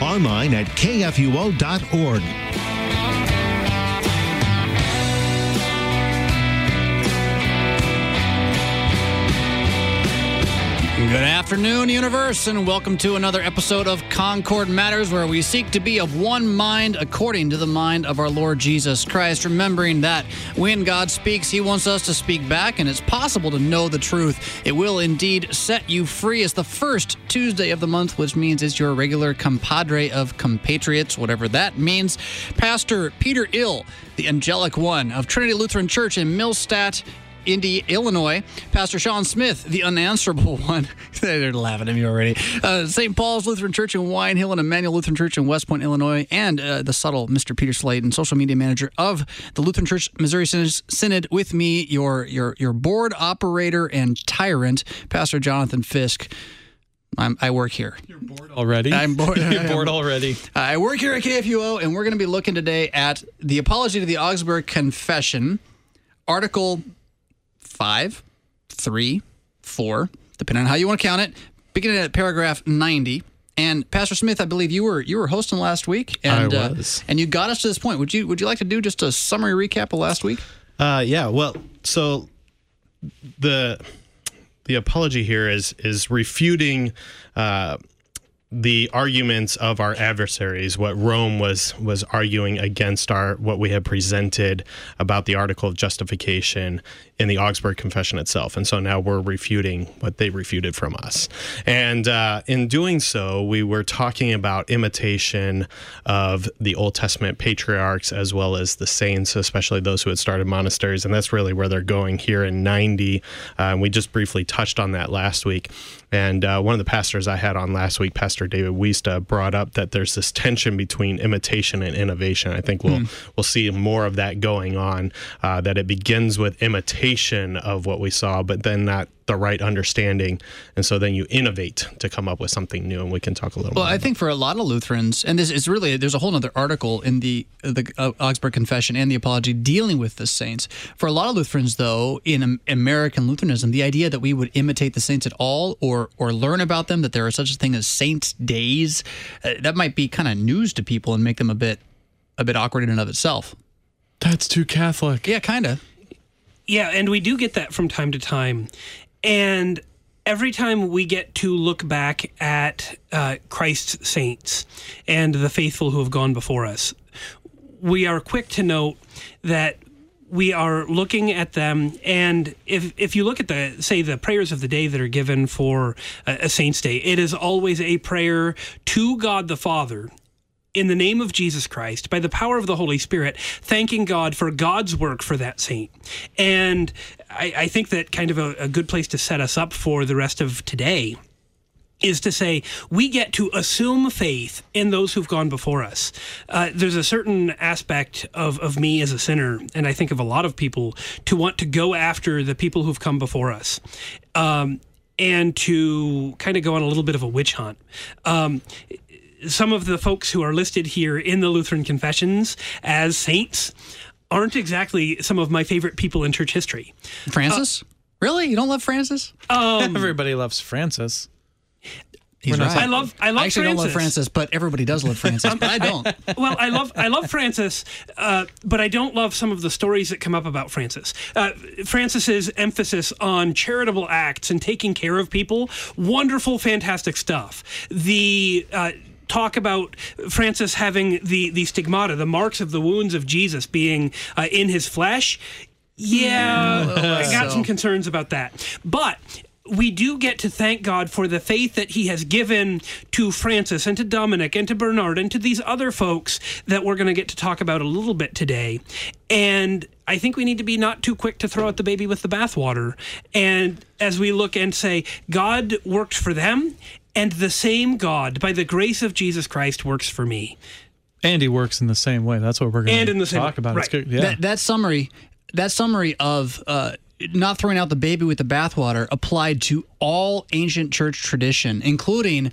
online at kfuo.org. Good afternoon, universe, and welcome to another episode of Concord Matters, where we seek to be of one mind according to the mind of our Lord Jesus Christ. Remembering that when God speaks, He wants us to speak back, and it's possible to know the truth. It will indeed set you free. It's the first Tuesday of the month, which means it's your regular compadre of compatriots, whatever that means. Pastor Peter Ill, the angelic one of Trinity Lutheran Church in Millstadt, Indy, Illinois. Pastor Sean Smith, the unanswerable one. They're laughing at me already. Uh, St. Paul's Lutheran Church in Wine Hill and Emmanuel Lutheran Church in West Point, Illinois. And uh, the subtle Mr. Peter Sladen, social media manager of the Lutheran Church Missouri Synod. With me, your, your, your board operator and tyrant, Pastor Jonathan Fisk. I'm, i work here. You're bored already? I'm bored. You're bored already. I work here at KFUO, and we're going to be looking today at the Apology to the Augsburg Confession, Article five, three, four, depending on how you want to count it, beginning at paragraph 90. And Pastor Smith, I believe you were you were hosting last week, and I was. Uh, and you got us to this point. Would you would you like to do just a summary recap of last week? Uh, yeah. Well, so the the apology here is is refuting uh, the arguments of our adversaries, what Rome was was arguing against our what we had presented about the article of justification in the Augsburg Confession itself, and so now we're refuting what they refuted from us. And uh, in doing so, we were talking about imitation of the Old Testament patriarchs as well as the saints, especially those who had started monasteries, and that's really where they're going here in 90. Uh, we just briefly touched on that last week. And uh, one of the pastors I had on last week, Pastor David Wiesta, brought up that there's this tension between imitation and innovation. I think we'll mm. we'll see more of that going on. Uh, that it begins with imitation of what we saw, but then not the right understanding, and so then you innovate to come up with something new. And we can talk a little. Bit. Well, I think for a lot of Lutherans, and this is really there's a whole other article in the the uh, Augsburg Confession and the Apology dealing with the saints. For a lot of Lutherans, though, in American Lutheranism, the idea that we would imitate the saints at all, or or learn about them, that there are such a thing as saints' days, uh, that might be kind of news to people and make them a bit a bit awkward in and of itself. That's too Catholic. Yeah, kind of. Yeah, and we do get that from time to time. And every time we get to look back at uh, Christ's saints and the faithful who have gone before us, we are quick to note that we are looking at them. And if if you look at the say the prayers of the day that are given for a, a saint's day it is always a prayer to God the Father in the name of Jesus Christ, by the power of the Holy Spirit, thanking God for God's work for that saint. And I, I think that kind of a, a good place to set us up for the rest of today is to say we get to assume faith in those who've gone before us. Uh, there's a certain aspect of, of me as a sinner, and I think of a lot of people, to want to go after the people who've come before us. Um, and to kind of go on a little bit of a witch hunt. Um, some of the folks who are listed here in the Lutheran Confessions as saints aren't exactly some of my favorite people in church history. Francis? Uh, really? You don't love Francis? Um, Everybody loves Francis. He's right. I love I love I actually Francis. don't love Francis, but everybody does love Francis. but I don't. well, I love I love Francis, uh, but I don't love some of the stories that come up about Francis. Uh, Francis's emphasis on charitable acts and taking care of people, wonderful, fantastic stuff. The uh, talk about Francis having the the stigmata, the marks of the wounds of Jesus being uh, in his flesh. Yeah, I got some concerns about that. But we do get to thank God for the faith that He has given to Francis and to Dominic and to Bernard and to these other folks that we're going to get to talk about a little bit today. And I think we need to be not too quick to throw out the baby with the bathwater. And as we look and say, God worked for them, and the same God, by the grace of Jesus Christ, works for me. Andy works in the same way. That's what we're going to the same talk way, about. Right. good. Yeah. That, that summary, that summary of uh, not throwing out the baby with the bathwater applied to all ancient church tradition, including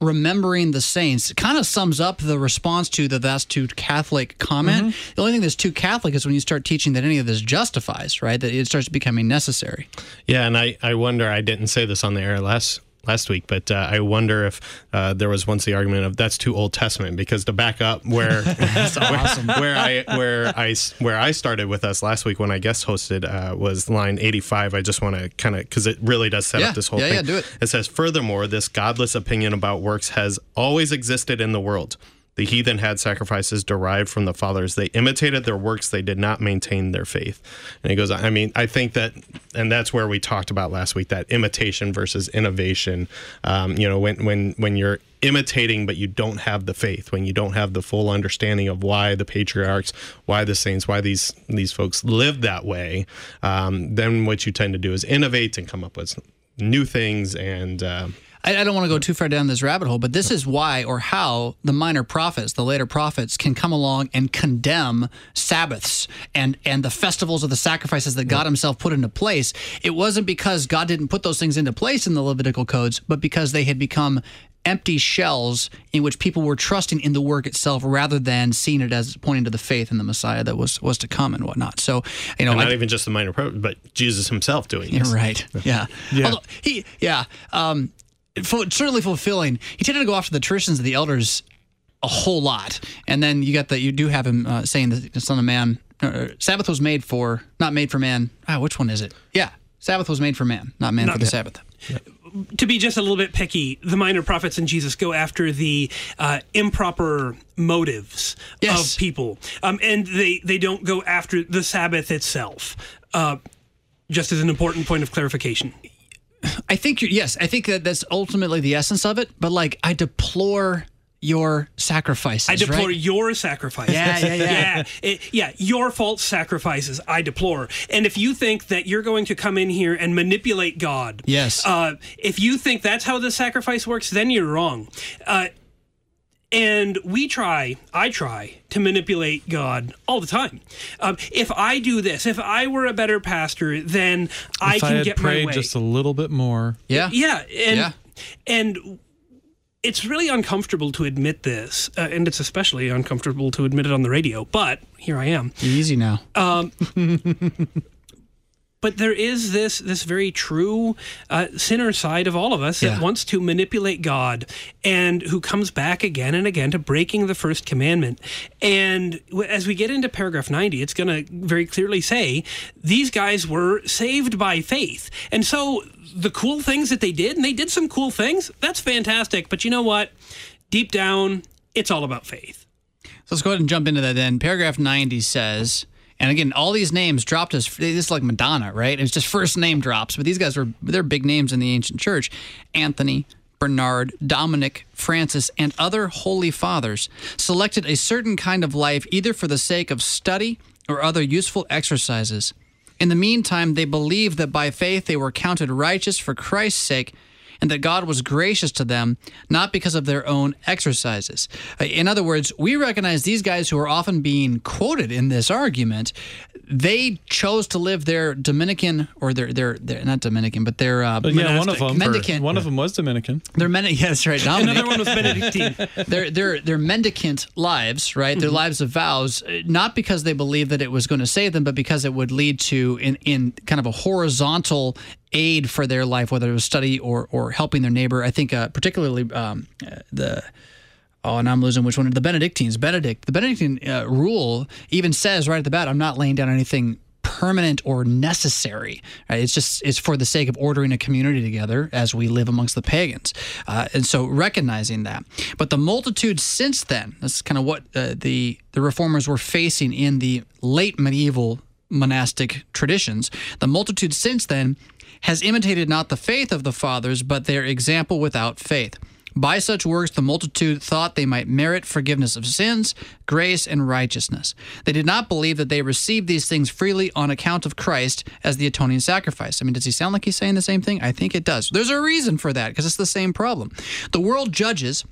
remembering the saints, kind of sums up the response to the that's too Catholic comment. The only thing that's too Catholic is when you start teaching that any of this justifies, right? That it starts becoming necessary. Yeah, and I, I wonder, I didn't say this on the air last last week, but uh, I wonder if uh, there was once the argument of that's too Old Testament because to back up where where, where I where I where I started with us last week when I guest hosted uh, was line 85. I just want to kind of because it really does set Yeah, up this whole yeah, thing. yeah, do it. It says, furthermore, this godless opinion about works has always existed in the world. The heathen had sacrifices derived from the fathers. They imitated their works. They did not maintain their faith. And he goes, I mean, I think that, and that's where we talked about last week that imitation versus innovation. Um, you know, when when when you're imitating but you don't have the faith, when you don't have the full understanding of why the patriarchs, why the saints, why these these folks lived that way, um, then what you tend to do is innovate and come up with new things and. Uh, I, I don't want to go too far down this rabbit hole, but this is why or how the minor prophets, the later prophets, can come along and condemn Sabbaths and and the festivals of the sacrifices that God Himself put into place. It wasn't because God didn't put those things into place in the Levitical codes, but because they had become empty shells in which people were trusting in the work itself rather than seeing it as pointing to the faith in the Messiah that was was to come and whatnot. So, you know, and I- not even just the minor prophet, but Jesus himself doing you're right. Yeah. Yeah. Although he, yeah. Um, fu- certainly fulfilling. He tended to go after the traditions of the elders a whole lot, and then you got that. You do have him uh, saying that the Son of Man, uh, Sabbath was made for, not made for man. Ah, which one is it? Yeah, Sabbath was made for man, not man Not for the. Sabbath. to be just a little bit picky, the minor prophets and Jesus go after the uh, improper motives Yes. of people, um, and they they don't go after the Sabbath itself. Uh, just as an important point of clarification. I think you're, yes, I think that that's ultimately the essence of it. But like, I deplore your sacrifices. I deplore right? your sacrifices. Yeah, yeah, yeah. yeah, it- yeah, your false sacrifices. I deplore. And if you think that you're going to come in here and manipulate God, Yes. uh, if you think that's how the sacrifice works, then you're wrong. Uh, and we try, I try to manipulate God all the time. Um, if I do this, if I were a better pastor, then I if can I had get my prayed way. just a little bit more, yeah. Yeah, and Yeah. and it's really uncomfortable to admit this, uh, and it's especially uncomfortable to admit it on the radio. But here I am. Easy now. But there is this this very true uh, sinner side of all of us Yeah. that wants to manipulate God, and who comes back again and again to breaking the first commandment. And as we get into paragraph ninety, it's going to very clearly say these guys were saved by faith, and so the cool things that they did, and they did some cool things. That's fantastic. But you know what? Deep down, it's all about faith. So let's go ahead and jump into that then. Paragraph 90 says, and again, all these names dropped as this is like Madonna, right? It's just first name drops, but these guys were they're big names in the ancient church. Anthony, Bernard, Dominic, Francis, and other holy fathers selected a certain kind of life either for the sake of study or other useful exercises. In the meantime, they believed that by faith they were counted righteous for Christ's sake and that God was gracious to them, not because of their own exercises. Uh, In other words, we recognize these guys who are often being quoted in this argument. They chose to live their Dominican, or their their, their not Dominican, but their uh, but yeah, one of them, mendicant. one of them was Dominican. their men- yeah, that's right. Dominic Another one was Benedictine. their their their mendicant lives, right? Their lives of vows, uh, not because they believed that it was going to save them, but because it would lead to in in kind of a horizontal aid for their life, whether it was study or or helping their neighbor. I think uh, particularly um, uh, the. Oh, and I'm losing which one. The Benedictines. Benedict. The Benedictine uh, rule even says right at the bat, I'm not laying down anything permanent or necessary. Right? It's just it's for the sake of ordering a community together as we live amongst the pagans, uh, and so recognizing that. But the multitude since then, that's kind of what uh, the the reformers were facing in the late medieval monastic traditions. The multitude since then has imitated not the faith of the fathers, but their example without faith. By such works, the multitude thought they might merit forgiveness of sins, grace, and righteousness. They did not believe that they received these things freely on account of Christ as the atoning sacrifice. I mean, does he sound like he's saying the same thing? I think it does. There's a reason for that because it's the same problem. The world judges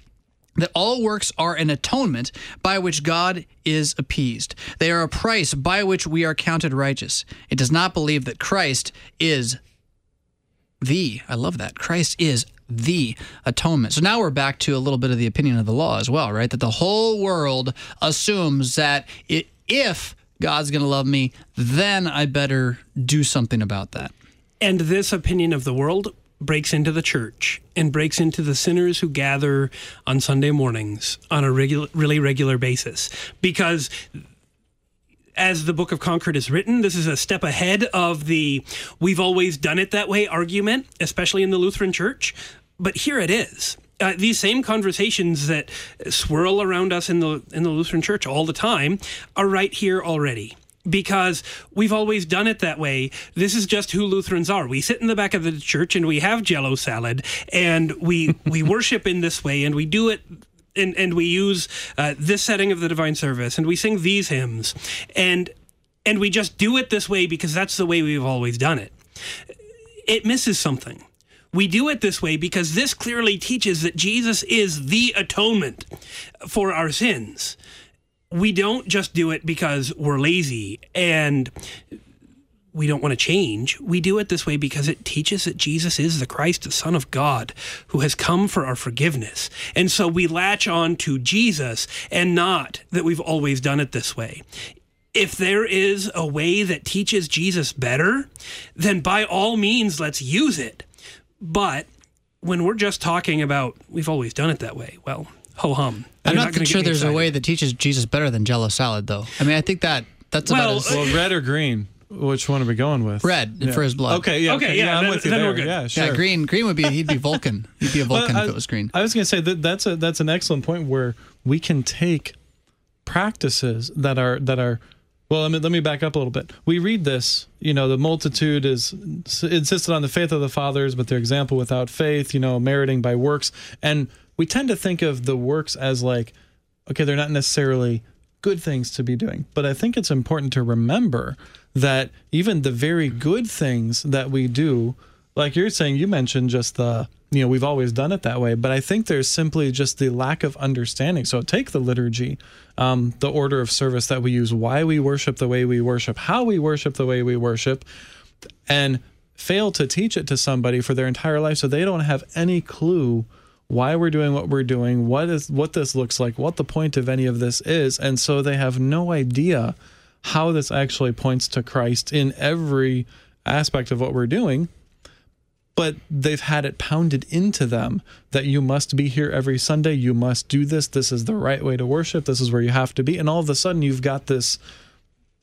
that all works are an atonement by which God is appeased. They are a price by which we are counted righteous. It does not believe that Christ is the, I love that, Christ is the atonement. So now we're back to a little bit of the opinion of the law as well, right? That the whole world assumes that it, if God's going to love me, then I better do something about that. And this opinion of the world breaks into the church and breaks into the sinners who gather on Sunday mornings on a regular, really regular basis. Because as the Book of Concord is written, this is a step ahead of the we've always done it that way argument, especially in the Lutheran Church. But here it is. Uh, these same conversations that swirl around us in the in the Lutheran Church all the time are right here already because we've always done it that way. This is just who Lutherans are. We sit in the back of the church and we have jello salad and we we worship in this way and we do it and, and we use uh, this setting of the divine service and we sing these hymns and and we just do it this way because that's the way we've always done it. It misses something. We do it this way because this clearly teaches that Jesus is the atonement for our sins we don't just do it because we're lazy and we don't want to change. We do it this way because it teaches that Jesus is the Christ, the Son of God, who has come for our forgiveness. And so we latch on to Jesus and not that we've always done it this way. If there is a way that teaches Jesus better, then by all means, let's use it. But when we're just talking about we've always done it that way, well, ho hum. I'm You're not, gonna sure get me there's a way that teaches Jesus better than Jello salad, though. I mean, I think that that's Well, about as Well, red or green? Which one are we going with? red Yeah. for his blood. Okay, yeah, Okay, okay, yeah, yeah, I'm then- with you then there. we're good. Yeah, sure. Yeah, green. Green would be he'd be Vulcan. He'd be a Vulcan Well, if it was green. I was going to say that that's a that's an excellent point where we can take practices that are that are well. Let me let me back up a little bit. We read this, you know, the multitude is insisted on the faith of the fathers, but their example without faith, you know, meriting by works, and we tend to think of the works as like, okay, they're not necessarily good things to be doing, but I think it's important to remember that even the very good things that we do like you're saying you mentioned just the you know we've always done it that way but i think there's simply just the lack of understanding. So take the liturgy um, the order of service that we use why we worship the way we worship how we worship the way we worship and fail to teach it to somebody for their entire life so they don't have any clue why we're doing what we're doing what is what this looks like what the point of any of this is and so they have no idea how this actually points to christ in every aspect of what we're doing but they've had it pounded into them that you must be here every Sunday, you must do this, this is the right way to worship, this is where you have to be. And all of a sudden, you've got this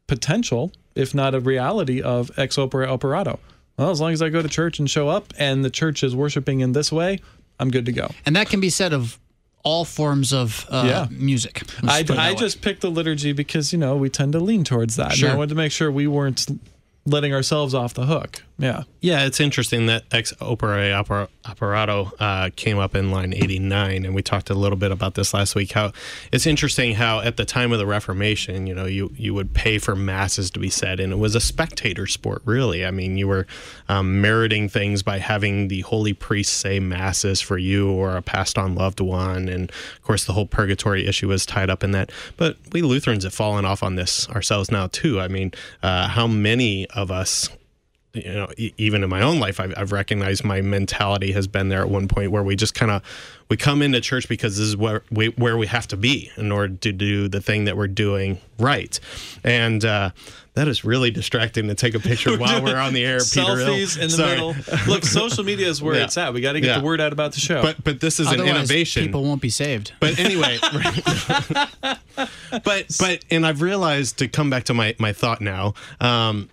potential, if not a reality, of ex opere operato. Well, as long as I go to church and show up and the church is worshiping in this way, I'm good to go. And that can be said of all forms of uh, Yeah. music. I, I way. just picked the liturgy because, you know, we tend to lean towards that. Sure. And I wanted to make sure we weren't letting ourselves off the hook. Yeah. Yeah, it's interesting that ex opere, operato uh, came up in line 89, and we talked a little bit about this last week. How it's interesting how at the time of the Reformation, you know, you you would pay for masses to be said, and it was a spectator sport, really. I mean, you were um, meriting things by having the holy priest say masses for you or a passed on loved one, and of course, the whole purgatory issue was tied up in that. But we Lutherans have fallen off on this ourselves now too. I mean, uh, how many of us you know e- even in my own life I've, I've recognized my mentality has been there at one point where we just kind of we come into church because this is where we where we have to be in order to do the thing that we're doing right and uh that is really distracting to take a picture while we're on the air Peter Hill. Selfies in the Sorry. middle. Look, social media is where Yeah. it's at. We got to get Yeah. the word out about the show. but but this is an innovation people won't be saved. but anyway, but but and I've realized to come back to my my thought now. Um,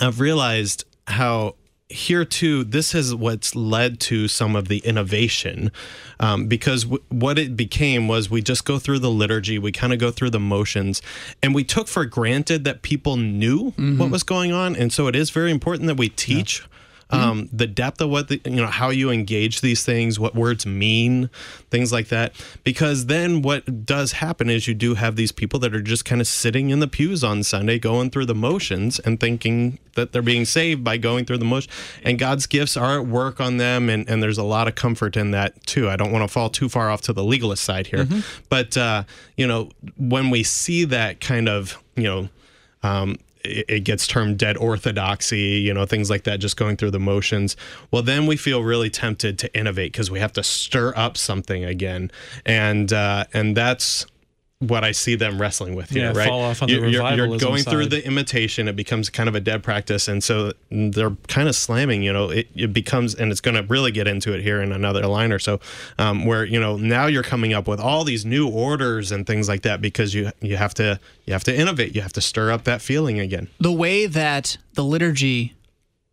I've realized how here too, this is what's led to some of the innovation, um, because w- what it became was we just go through the liturgy, we kind of go through the motions, and we took for granted that people knew what was going on, and so it is very important that we teach. Um, the depth of what the, you know how you engage these things what words mean things like that. Because then what does happen is you do have these people that are just kind of sitting in the pews on sunday going through the motions and thinking that they're being saved by going through the motion. And god's gifts are at work on them and, and there's a lot of comfort in that too. I don't want to fall too far off to the legalist side here. But uh, you know when we see that kind of you know um, it, it gets termed dead orthodoxy, you know, things like that, just going through the motions. Well, then we feel really tempted to innovate because we have to stir up something again, and uh, and that's what I see them wrestling with here, Yeah, right? fall off on you're, you're- you're revivalism going through the imitation; it becomes kind of a dead practice, and so they're kind of slamming. You know, it, it becomes, and it's going to really get into it here in another line or so, um, where you know now you're coming up with all these new orders and things like that because you you have to you have to innovate, you have to stir up that feeling again. the way that the liturgy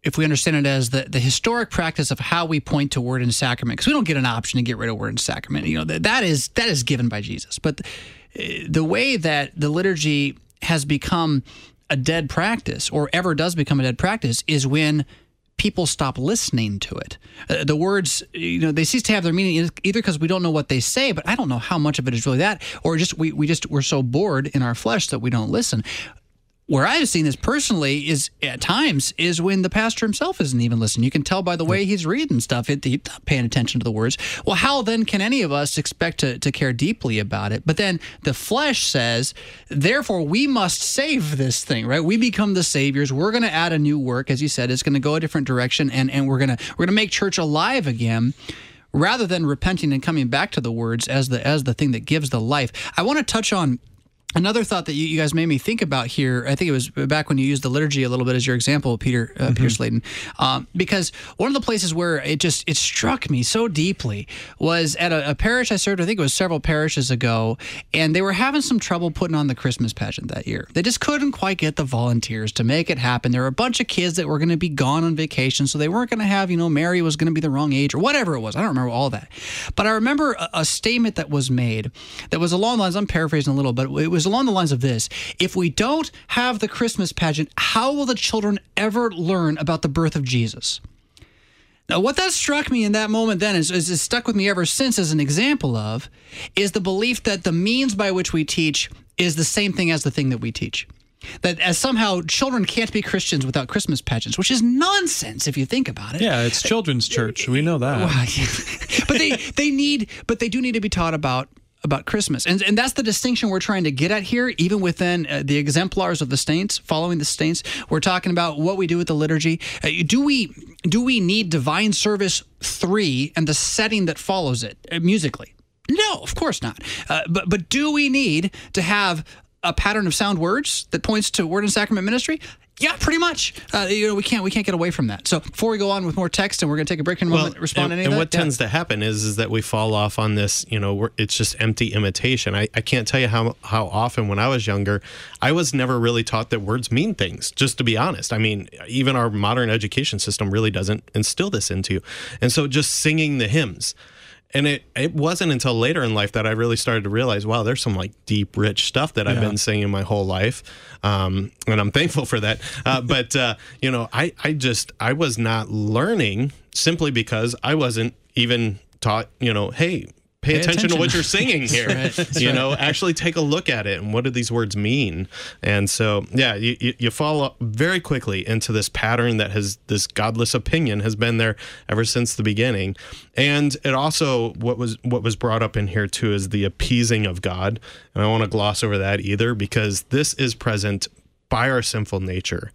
if we understand it as the, the historic practice of how we point to word and sacrament because we don't get an option to get rid of word and sacrament you know that, that is that is given by jesus but the way that the liturgy has become a dead practice or ever does become a dead practice is when people stop listening to it. Uh, the words, you know, they cease to have their meaning either because we don't know what they say, but I don't know how much of it is really that, or just we, we just we're so bored in our flesh that we don't listen. Where I've seen this personally is at times is when the pastor himself isn't even listening. You can tell by the way he's reading stuff; it, he's not paying attention to the words. Well, how then can any of us expect to, to care deeply about it? But then the flesh says, therefore, we must save this thing, right? We become the saviors. We're going to add a new work, as you said. It's going to go a different direction, and and we're gonna we're gonna make church alive again rather than repenting and coming back to the words as the as the thing that gives the life. I want to touch on another thought that you, you guys made me think about here. I think it was back when you used the liturgy a little bit as your example, Peter uh, Peter Slayton, um, because one of the places where it just it struck me so deeply was at a, a parish I served. I think it was several parishes ago, and they were having some trouble putting on the Christmas pageant that year. They just couldn't quite get the volunteers to make it happen. There were a bunch of kids that were going to be gone on vacation, so they weren't going to have you know Mary was going to be the wrong age or whatever it was. I don't remember all that, but I remember a, a statement that was made that was along the lines. I'm paraphrasing a little, but it was along the lines of this: If we don't have the Christmas pageant, how will the children ever learn about the birth of Jesus? Now, what that struck me in that moment then is, is, is stuck with me ever since as an example of is the belief that the means by which we teach is the same thing as the thing that we teach. That as somehow children can't be Christians without Christmas pageants, which is nonsense if you think about it. Yeah, it's children's church. We know that. but they they need but they do need to be taught about about Christmas. And and that's the distinction we're trying to get at here even within uh, the exemplars of the saints, following the saints. We're talking about what we do with the liturgy. Uh, do we do we need divine service 3 and the setting that follows it uh, musically? No, of course not. Uh, but but do we need to have a pattern of sound words that points to word and sacrament ministry? Yeah, pretty much. Uh, you know, we can't we can't get away from that. So before we go on with more text, and we're going to take a break in a moment, respond and, to any and what. Yeah. tends to happen is is that we fall off on this you know we're, it's just empty imitation I, I can't tell you how how often when i was younger i was never really taught that words mean things just to be honest i mean even our modern education system really doesn't instill this into you and so just singing the hymns and it it wasn't until later in life that I really started to realize, wow, there's some like deep, rich stuff that I've been singing my whole life, um, and I'm thankful for that. Uh, but uh, you know, I I just I was not learning simply because I wasn't even taught. You know, hey. Pay, attention, to what you're singing here. right, that's you know, actually take a look at it and what do these words mean? And so, yeah, you, you, you fall up very quickly into this pattern that has this godless opinion has been there ever since the beginning. And it also what was what was brought up in here too is the appeasing of God. And I don't want to gloss over that either because this is present by our sinful nature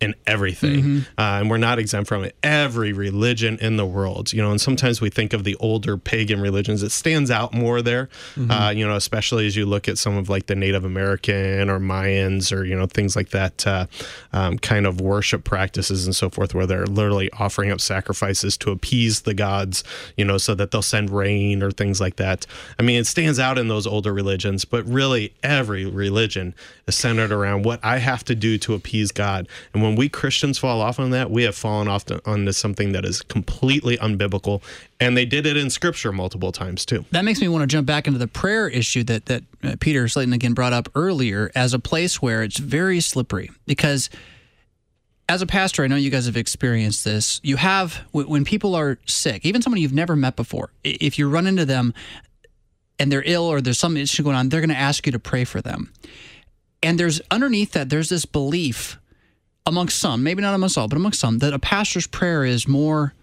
in everything, uh, and we're not exempt from it. Every religion in the world, you know, and sometimes we think of the older pagan religions. It stands out more there, uh, you know, especially as you look at some of like the Native American or Mayans or you know things like that uh, um, kind of worship practices and so forth, where they're literally offering up sacrifices to appease the gods, you know, so that they'll send rain or things like that. I mean, it stands out in those older religions, but really every religion is centered around what I have to do to appease God, and when when we Christians fall off on that, we have fallen off to, onto something that is completely unbiblical. And they did it in Scripture multiple times too. That makes me want to jump back into the prayer issue that that uh, Peter Slayton again brought up earlier as a place where it's very slippery because as a pastor, I know you guys have experienced this. You have when people are sick, even someone you've never met before. If you run into them and they're ill or there's some issue going on, they're going to ask you to pray for them. And there's underneath that, there's this belief amongst some, maybe not amongst all, but amongst some, that a pastor's prayer is more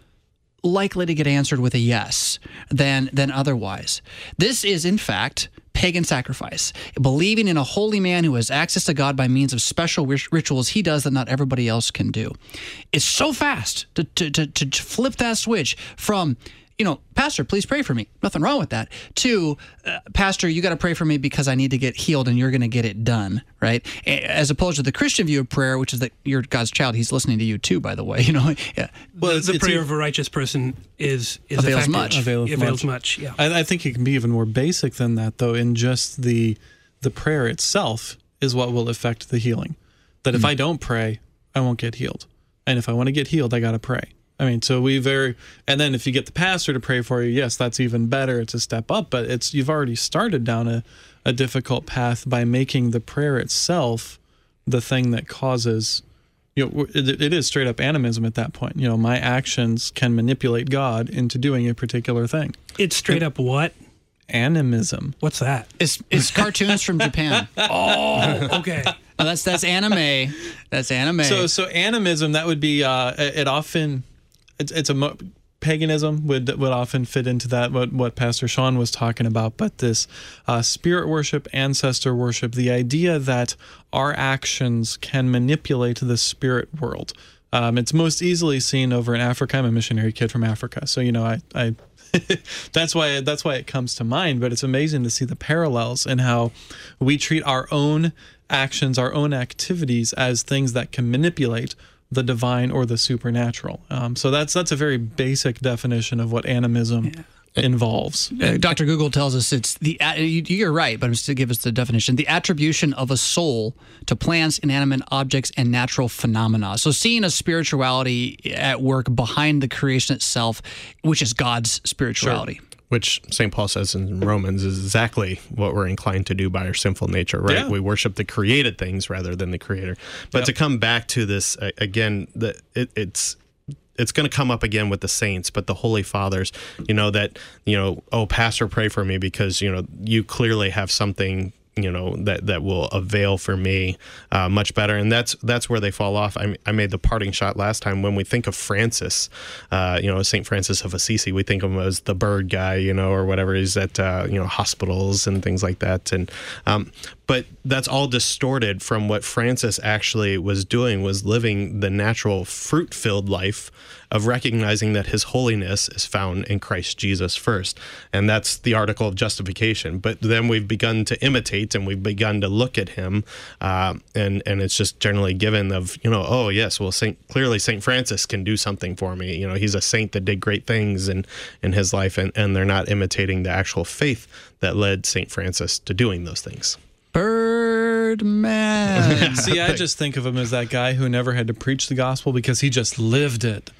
likely to get answered with a yes than than otherwise. This is in fact pagan sacrifice, believing in a holy man who has access to God by means of special rituals he does that not everybody else can do. It's so fast to, to, to, to flip that switch from you know, Pastor, please pray for me. Nothing wrong with that. Two, uh, Pastor, you got to pray for me because I need to get healed and you're going to get it done, right? As opposed to the Christian view of prayer, which is that you're God's child. He's listening to you too, by the way. You know, yeah. Well, the, the prayer of a righteous person is is avails effective. much. Avails, avails much. much. Yeah. I, I think it can be even more basic than that, though. In just the the prayer itself is what will affect the healing. That if mm. I don't pray, I won't get healed, and if I want to get healed, I got to pray. I mean, so we very, and then if you get the pastor to pray for you, yes, that's even better. It's a step up, but it's you've already started down a, a difficult path by making the prayer itself the thing that causes, you know, it, it is straight up animism at that point. You know, my actions can manipulate God into doing a particular thing. It's straight up what? Animism. What's that? It's it's cartoons from Japan. oh, okay. No, that's that's anime. That's anime. So so animism that would be uh, it often it's it's a paganism would would often fit into that what what Pastor Sean was talking about, but this uh, spirit worship, ancestor worship, the idea that our actions can manipulate the spirit world. Um, it's most easily seen over in Africa. I'm a missionary kid from Africa, so you know I I that's why that's why it comes to mind. But it's amazing to see the parallels in how we treat our own actions, our own activities as things that can manipulate the divine or the supernatural. Um, so that's that's a very basic definition of what animism yeah. involves. Uh, Dr. Google tells us it's the you're right, but just to give us the definition, the attribution of a soul to plants, inanimate objects, and natural phenomena. So seeing a spirituality at work behind the creation itself, which is God's spirituality. Sure which St. Paul says in Romans is exactly what we're inclined to do by our sinful nature, right? Yeah. We worship the created things rather than the creator. But yep. to come back to this uh, again, the, it, it's it's going to come up again with the saints, but the holy fathers, you know that you know, oh, pastor, pray for me because you know you clearly have something you know that that will avail for me uh, much better. And that's that's where they fall off. I, I made the parting shot last time. When we think of francis uh, you know saint francis of assisi we think of him as the bird guy you know or whatever he's at uh, you know hospitals and things like that. And um, but that's all distorted from what francis actually was doing was living the natural fruit filled life of recognizing that his holiness is found in Christ Jesus first. And that's the article of justification. But then we've begun to imitate and we've begun to look at him. Uh, and, and it's just generally given of, you know, oh, yes, well, Saint, clearly St. Francis can do something for me. You know, he's a saint that did great things in, in his life, and, and they're not imitating the actual faith that led St. Francis to doing those things. Birdman. See, I just think of him as that guy who never had to preach the gospel because he just lived it.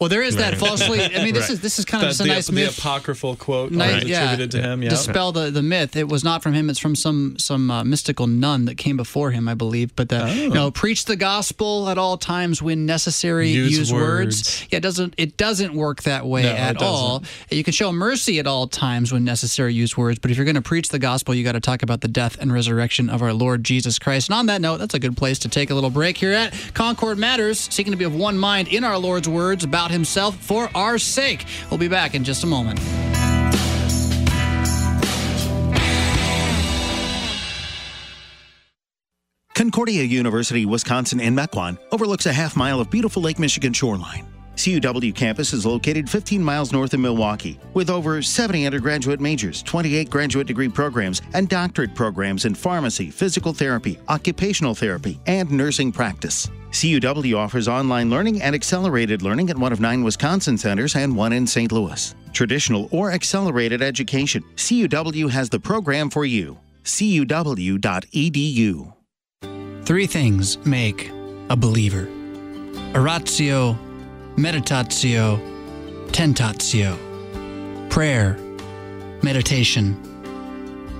Well, there is that falsely. I mean, this right. is this is kind of just a the, nice the myth. apocryphal quote nice, attributed yeah, to him. Yeah. Dispel the, the myth. It was not from him. It's from some some uh, mystical nun that came before him, I believe. But that oh. you know, preach the gospel at all times when necessary. Use, use words. words. Yeah, it doesn't it doesn't work that way no, at all. You can show mercy at all times when necessary. Use words. But if you're going to preach the gospel, you got to talk about the death and resurrection of our Lord Jesus Christ. And on that note, that's a good place to take a little break here at Concord Matters, seeking to be of one mind in our Lord's words about Himself for for our sake. We'll be back in just a moment. Concordia University, Wisconsin in Mequon overlooks a half mile of beautiful Lake Michigan shoreline. CUW campus is located 15 miles north of Milwaukee with over 70 undergraduate majors, 28 graduate degree programs, and doctorate programs in pharmacy, physical therapy, occupational therapy, and nursing practice. CUW offers online learning and accelerated learning at one of nine Wisconsin centers and one in St. Louis. Traditional or accelerated education, CUW has the program for you. CUW.edu. Three things make a believer oratio, meditatio, tentatio, prayer, meditation,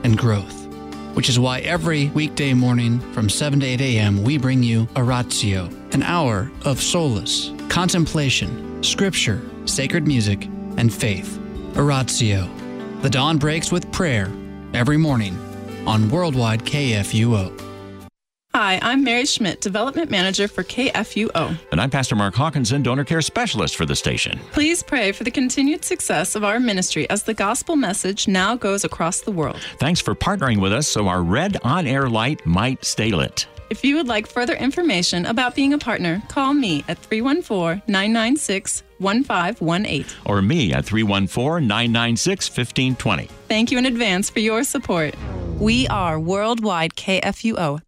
and growth. Which is why every weekday morning from 7 to 8 a.m., we bring you Oratio, an hour of solace, contemplation, scripture, sacred music, and faith. Oratio. The dawn breaks with prayer every morning on Worldwide KFUO. Hi, I'm Mary Schmidt, Development Manager for KFUO. And I'm Pastor Mark Hawkinson, Donor Care Specialist for the station. Please pray for the continued success of our ministry as the gospel message now goes across the world. Thanks for partnering with us so our red on air light might stay lit. If you would like further information about being a partner, call me at 314 996 1518. Or me at 314 996 1520. Thank you in advance for your support. We are Worldwide KFUO.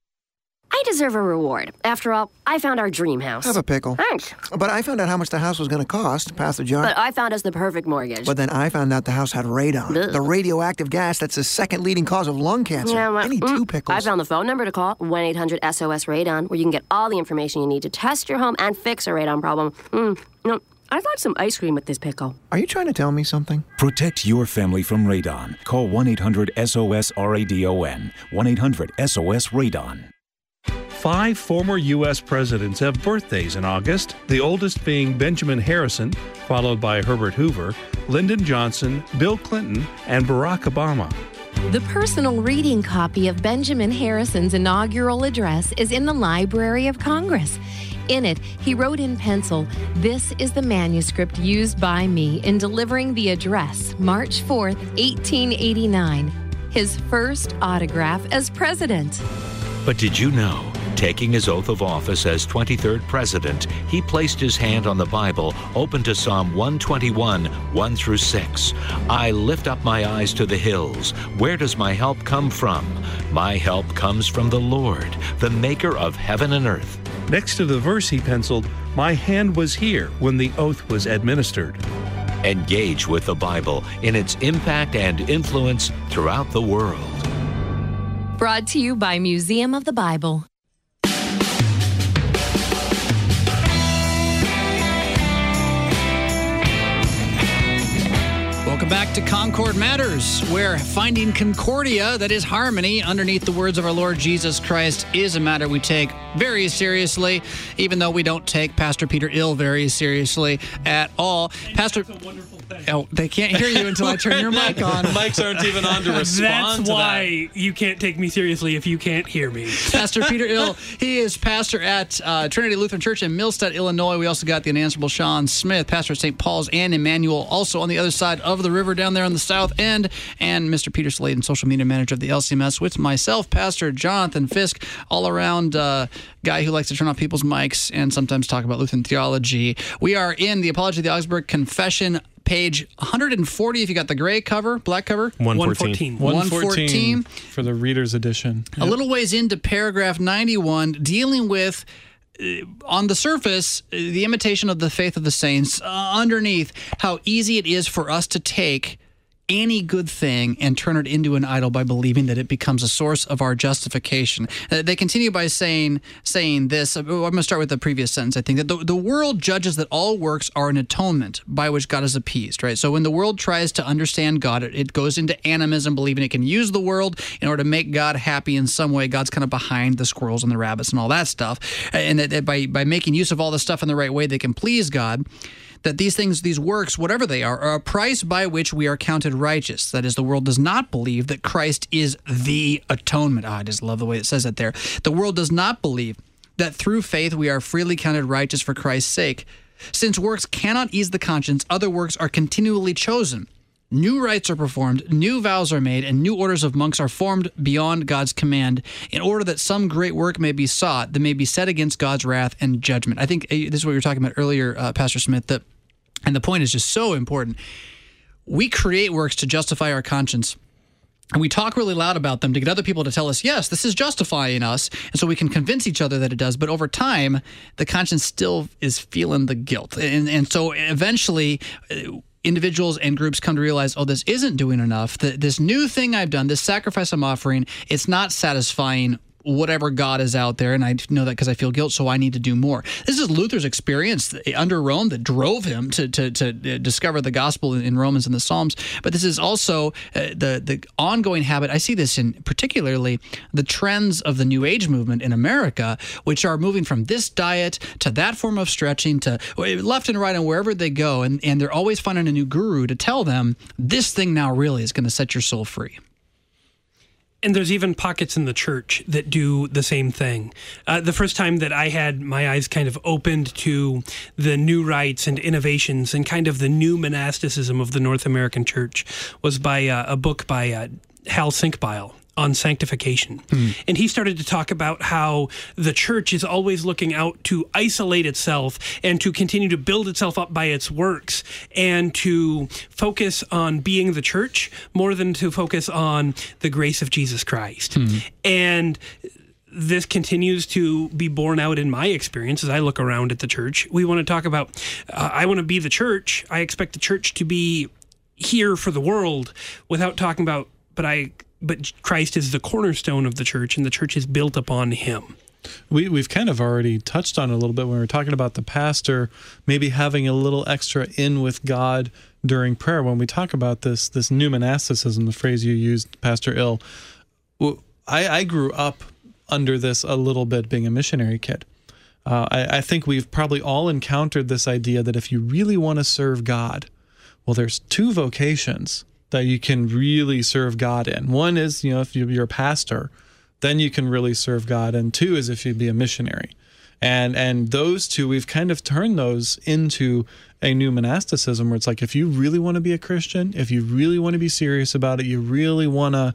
I deserve a reward. After all, I found our dream house. Have a pickle. Thanks. But I found out how much the house was going to cost, Pastor John. But I found us the perfect mortgage. But then I found out the house had radon, Ugh. the radioactive gas that's the second leading cause of lung cancer. Yeah, well, I need mm, two pickles. I found the phone number to call 1 800 SOS Radon, where you can get all the information you need to test your home and fix a radon problem. Mm, no, I'd like some ice cream with this pickle. Are you trying to tell me something? Protect your family from radon. Call 1 800 SOS RADON. 1 800 SOS Radon. Five former U.S. presidents have birthdays in August, the oldest being Benjamin Harrison, followed by Herbert Hoover, Lyndon Johnson, Bill Clinton, and Barack Obama. The personal reading copy of Benjamin Harrison's inaugural address is in the Library of Congress. In it, he wrote in pencil, This is the manuscript used by me in delivering the address, March 4, 1889, his first autograph as president. But did you know? Taking his oath of office as 23rd president, he placed his hand on the Bible, open to Psalm 121, 1 through 6. I lift up my eyes to the hills. Where does my help come from? My help comes from the Lord, the maker of heaven and earth. Next to the verse, he penciled, My hand was here when the oath was administered. Engage with the Bible in its impact and influence throughout the world. Brought to you by Museum of the Bible. Welcome back to Concord Matters, where finding concordia, that is harmony, underneath the words of our Lord Jesus Christ, is a matter we take very seriously, even though we don't take Pastor Peter Ill very seriously at all. Pastor. Oh, they can't hear you until I turn your mic on. Mics aren't even on to respond That's to why you can't take me seriously if you can't hear me. Pastor Peter Ill. He is pastor at uh, Trinity Lutheran Church in Millstadt, Illinois. We also got the unanswerable Sean Smith, pastor at St. Paul's and Emmanuel, also on the other side of the river down there on the south end, and Mr. Peter Sladen, social media manager of the LCMS, with myself, Pastor Jonathan Fisk, all around uh, guy who likes to turn off people's mics and sometimes talk about Lutheran theology. We are in the Apology of the Augsburg Confession. Page 140, if you got the gray cover, black cover. 114. 114. for the reader's edition. A little ways into paragraph 91, dealing with, uh, on the surface, uh, the imitation of the faith of the saints, uh, underneath, how easy it is for us to take any good thing and turn it into an idol by believing that it becomes a source of our justification. Uh, they continue by saying saying this. uh, I'm going to start with the previous sentence. I think that the, the world judges that all works are an atonement by which God is appeased, right? So when the world tries to understand God, it, it goes into animism, believing it can use the world in order to make God happy in some way. God's kind of behind the squirrels and the rabbits and all that stuff. And that, that by, by making use of all this stuff in the right way, they can please God that these things, these works, whatever they are, are a price by which we are counted righteous. That is, the world does not believe that Christ is the atonement. Ah, I just love the way it says it there. The world does not believe that through faith we are freely counted righteous for Christ's sake. Since works cannot ease the conscience, other works are continually chosen. New rites are performed, new vows are made, and new orders of monks are formed beyond God's command in order that some great work may be sought that may be set against God's wrath and judgment. I think uh, this is what you were talking about earlier, uh, Pastor Smith, that, and the point is just so important. We create works to justify our conscience. And we talk really loud about them to get other people to tell us, yes, this is justifying us. And so we can convince each other that it does. But over time, the conscience still is feeling the guilt. And, and so eventually, uh, individuals and groups come to realize, oh, this isn't doing enough. That this new thing I've done, this sacrifice I'm offering, it's not satisfying whatever God is out there, and I know that because I feel guilt, so I need to do more. This is Luther's experience under Rome that drove him to to, to discover the gospel in Romans and the Psalms. But this is also uh, the the ongoing habit. I see this in particularly the trends of the New Age movement in America, which are moving from this diet to that form of stretching to left and right and wherever they go, and and they're always finding a new guru to tell them this thing now really is going to set your soul free and there's even pockets in the church that do the same thing. Uh, the first time that I had my eyes kind of opened to the new rites and innovations and kind of the new monasticism of the North American church was by uh, a book by uh, Hal Sinkbile on sanctification. Mm. And he started to talk about how the church is always looking out to isolate itself and to continue to build itself up by its works and to focus on being the church more than to focus on the grace of Jesus Christ. Mm. And this continues to be borne out in my experience as I look around at the church. We want to talk about, uh, I want to be the church. I expect the church to be here for the world without talking about, but I but Christ is the cornerstone of the church, and the church is built upon Him. We we've kind of already touched on a little bit when we were talking about the pastor maybe having a little extra in with God during prayer. When we talk about this this new monasticism, the phrase you used, Pastor Ill, I, I grew up under this a little bit being a missionary kid. Uh, I, I think we've probably all encountered this idea that if you really want to serve God, well, there's two vocations that you can really serve God in. One is, you know, if you're a pastor, then you can really serve God. And two is if you'd be a missionary. And and those two, we've kind of turned those into a new monasticism where it's like if you really want to be a Christian, if you really want to be serious about it, you really want to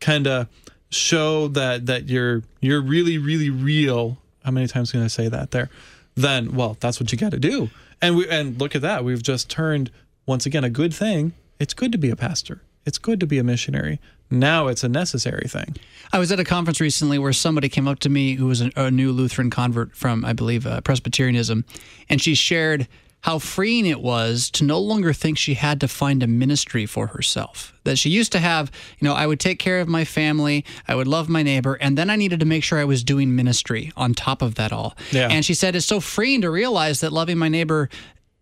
kind of show that that you're you're really really real. How many times can I say that there? Then well, that's what you got to do. And we and look at that. We've just turned once again a good thing it's good to be a pastor. It's good to be a missionary. Now it's a necessary thing. I was at a conference recently where somebody came up to me who was a, a new Lutheran convert from, I believe, uh, Presbyterianism, and she shared how freeing it was to no longer think she had to find a ministry for herself. That she used to have, you know, I would take care of my family, I would love my neighbor, and then I needed to make sure I was doing ministry on top of that all. Yeah. And she said it's so freeing to realize that loving my neighbor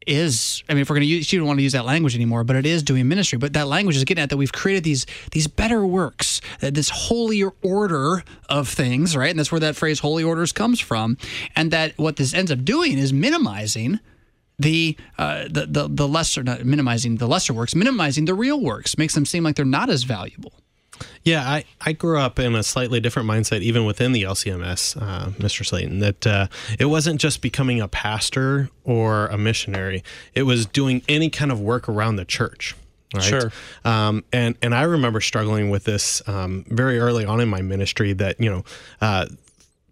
is I mean if we're going to use she don't want to use that language anymore but it is doing ministry. But that language is getting at that we've created these these better works this holier order of things right? And that's where that phrase holy orders comes from. And that what this ends up doing is minimizing the, uh, the the the lesser not minimizing the lesser works minimizing the real works. Makes them seem like they're not as valuable yeah, I, I grew up in a slightly different mindset, even within the LCMS, uh, Mr. Slayton, that uh, it wasn't just becoming a pastor or a missionary, it was doing any kind of work around the church. Right. Sure. Um, and and I remember struggling with this um, very early on in my ministry. That you know, uh,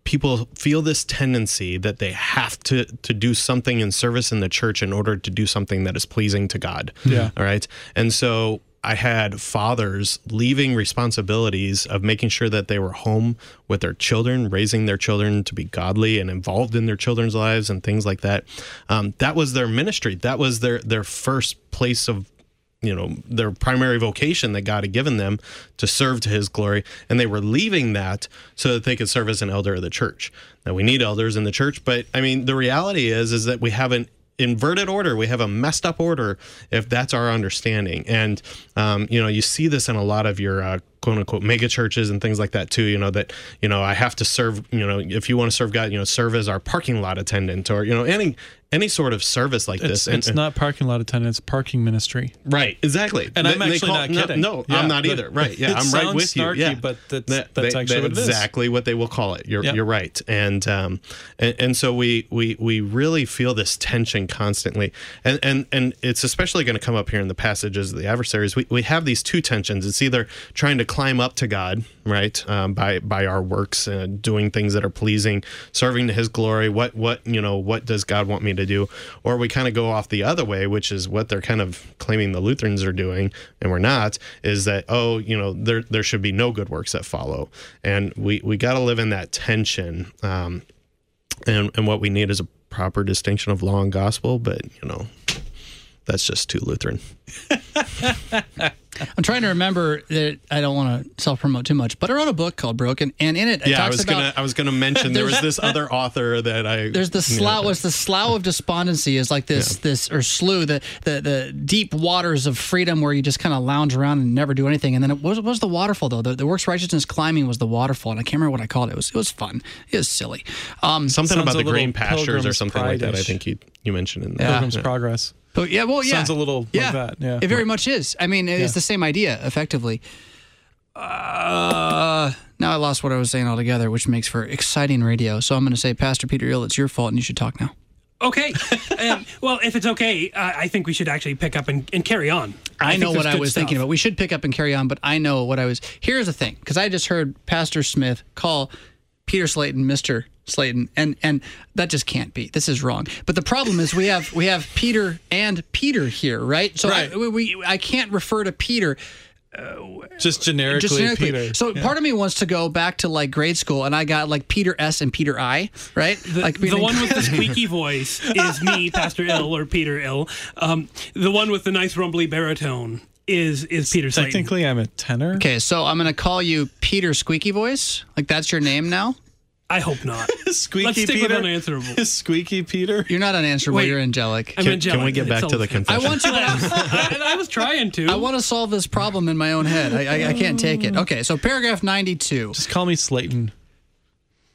people feel this tendency that they have to to do something in service in the church in order to do something that is pleasing to God. Yeah. All right. And so I had fathers leaving responsibilities of making sure that they were home with their children, raising their children to be godly and involved in their children's lives and things like that. Um, that was their ministry. That was their their first place of you know their primary vocation that God had given them to serve to His glory, and they were leaving that so that they could serve as an elder of the church. Now we need elders in the church, but I mean the reality is is that we haven't inverted order. We have a messed up order if that's our understanding. And, um, you know, you see this in a lot of your uh, quote unquote mega churches and things like that too. You know, that, you know, I have to serve, you know, if you want to serve God, you know, serve as our parking lot attendant or, you know, any, any sort of service like it's, this. And, it's not parking lot attendant; it's parking ministry. Right, exactly. And they, I'm actually not kidding. No, no yeah, I'm not either. Right, yeah, I'm right with snarky, you. Yeah, but that's, that, that's they, actually what exactly what they will call it. You're, yep. you're right. And, um, and and so we we we really feel this tension constantly, and and and it's especially going to come up here in the passages of the adversaries. We we have these two tensions. It's either trying to climb up to God, right, um, by by our works, and doing things that are pleasing, serving to His glory. What what you know what does God want me to do, or we kind of go off the other way, which is what they're kind of claiming the Lutherans are doing, and we're not, is that, oh, you know, there, there should be no good works that follow. And we, we got to live in that tension. Um, and, and what we need is a proper distinction of law and gospel, but, you know, that's just too Lutheran. I'm trying to remember that I don't want to self promote too much, but I wrote a book called Broken, and in it, it yeah, I was about gonna I was gonna mention there was this other author that I there's the slough. What's the slough of despondency? Is like this this or slough the the the deep waters of freedom where you just kind of lounge around and never do anything. And then it was was the waterfall though. The, the works righteousness climbing was the waterfall, and I can't remember what I called it. It was it was fun. It was silly. Um, something about the green pastures or something like that. I think you you mentioned in Yeah. Pilgrim's Progress. But yeah, well, yeah, Sounds a little like yeah, that, yeah. it very much is. I mean, it's Yeah. the same idea, effectively. Uh, now I lost what I was saying altogether, which makes for exciting radio. So I'm going to say, Pastor Peter Ill, it's your fault, and you should talk now. Okay. um, well, if it's okay, uh, I think we should actually pick up and, and carry on. I, think know what I was stuff. thinking about. We should pick up and carry on, but I know what I was. Here's the thing, because I just heard Pastor Smith call Peter Slayton Mister Slayton, and and that just can't be. This is wrong. But the problem is we have we have Peter and Peter here, right? So I, we, we I can't refer to Peter. Just generically, Just generically. Peter. So Yeah. part of me wants to go back to like grade school, and I got like Peter S and Peter I, right? The, like the one with the squeaky voice is me, Pastor Ill or Peter Ill. Um, the one with the nice rumbly baritone is is Peter Slayton. Technically, I'm a tenor. Okay, so I'm gonna call you Peter Squeaky Voice. Like that's your name now. I hope not. Squeaky Let's stick Peter. with unanswerable. Squeaky Peter. You're not unanswerable. Wait. you're angelic. I'm Can, angelic. can we get back It's to the all- confession? I want to. I, I was trying to. I want to solve this problem in my own head. I, I, I can't take it. Okay, so paragraph 92. Just call me Slayton.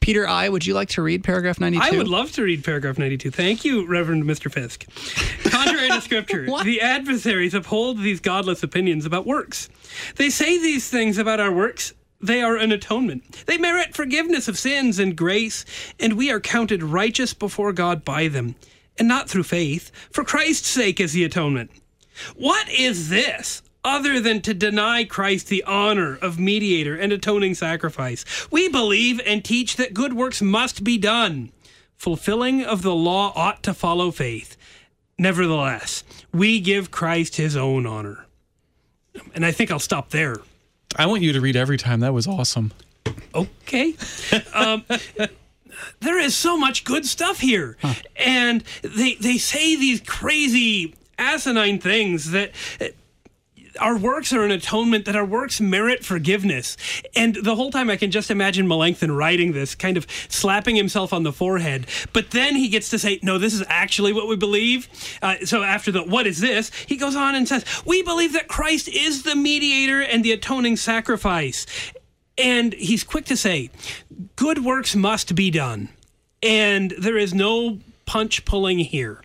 Peter I, would you like to read paragraph 92? I would love to read paragraph 92. Thank you, Reverend Mr. Fisk. Contrary to Scripture, the adversaries uphold these godless opinions about works. They say these things about our works. They are an atonement. They merit forgiveness of sins and grace, and we are counted righteous before God by them, and not through faith. For Christ's sake is the atonement. What is this other than to deny Christ the honor of mediator and atoning sacrifice? We believe and teach that good works must be done. Fulfilling of the law ought to follow faith. Nevertheless, we give Christ his own honor. And I think I'll stop there. I want you to read every time. That was awesome. Okay. um, there is so much good stuff here, and they they say these crazy asinine things that. Our works are an atonement, that our works merit forgiveness. And the whole time I can just imagine Melanchthon writing this, kind of slapping himself on the forehead. But then he gets to say, no, this is actually what we believe. Uh, so after the what is this, he goes on and says, we believe that Christ is the mediator and the atoning sacrifice. And he's quick to say, good works must be done. And there is no punch pulling here.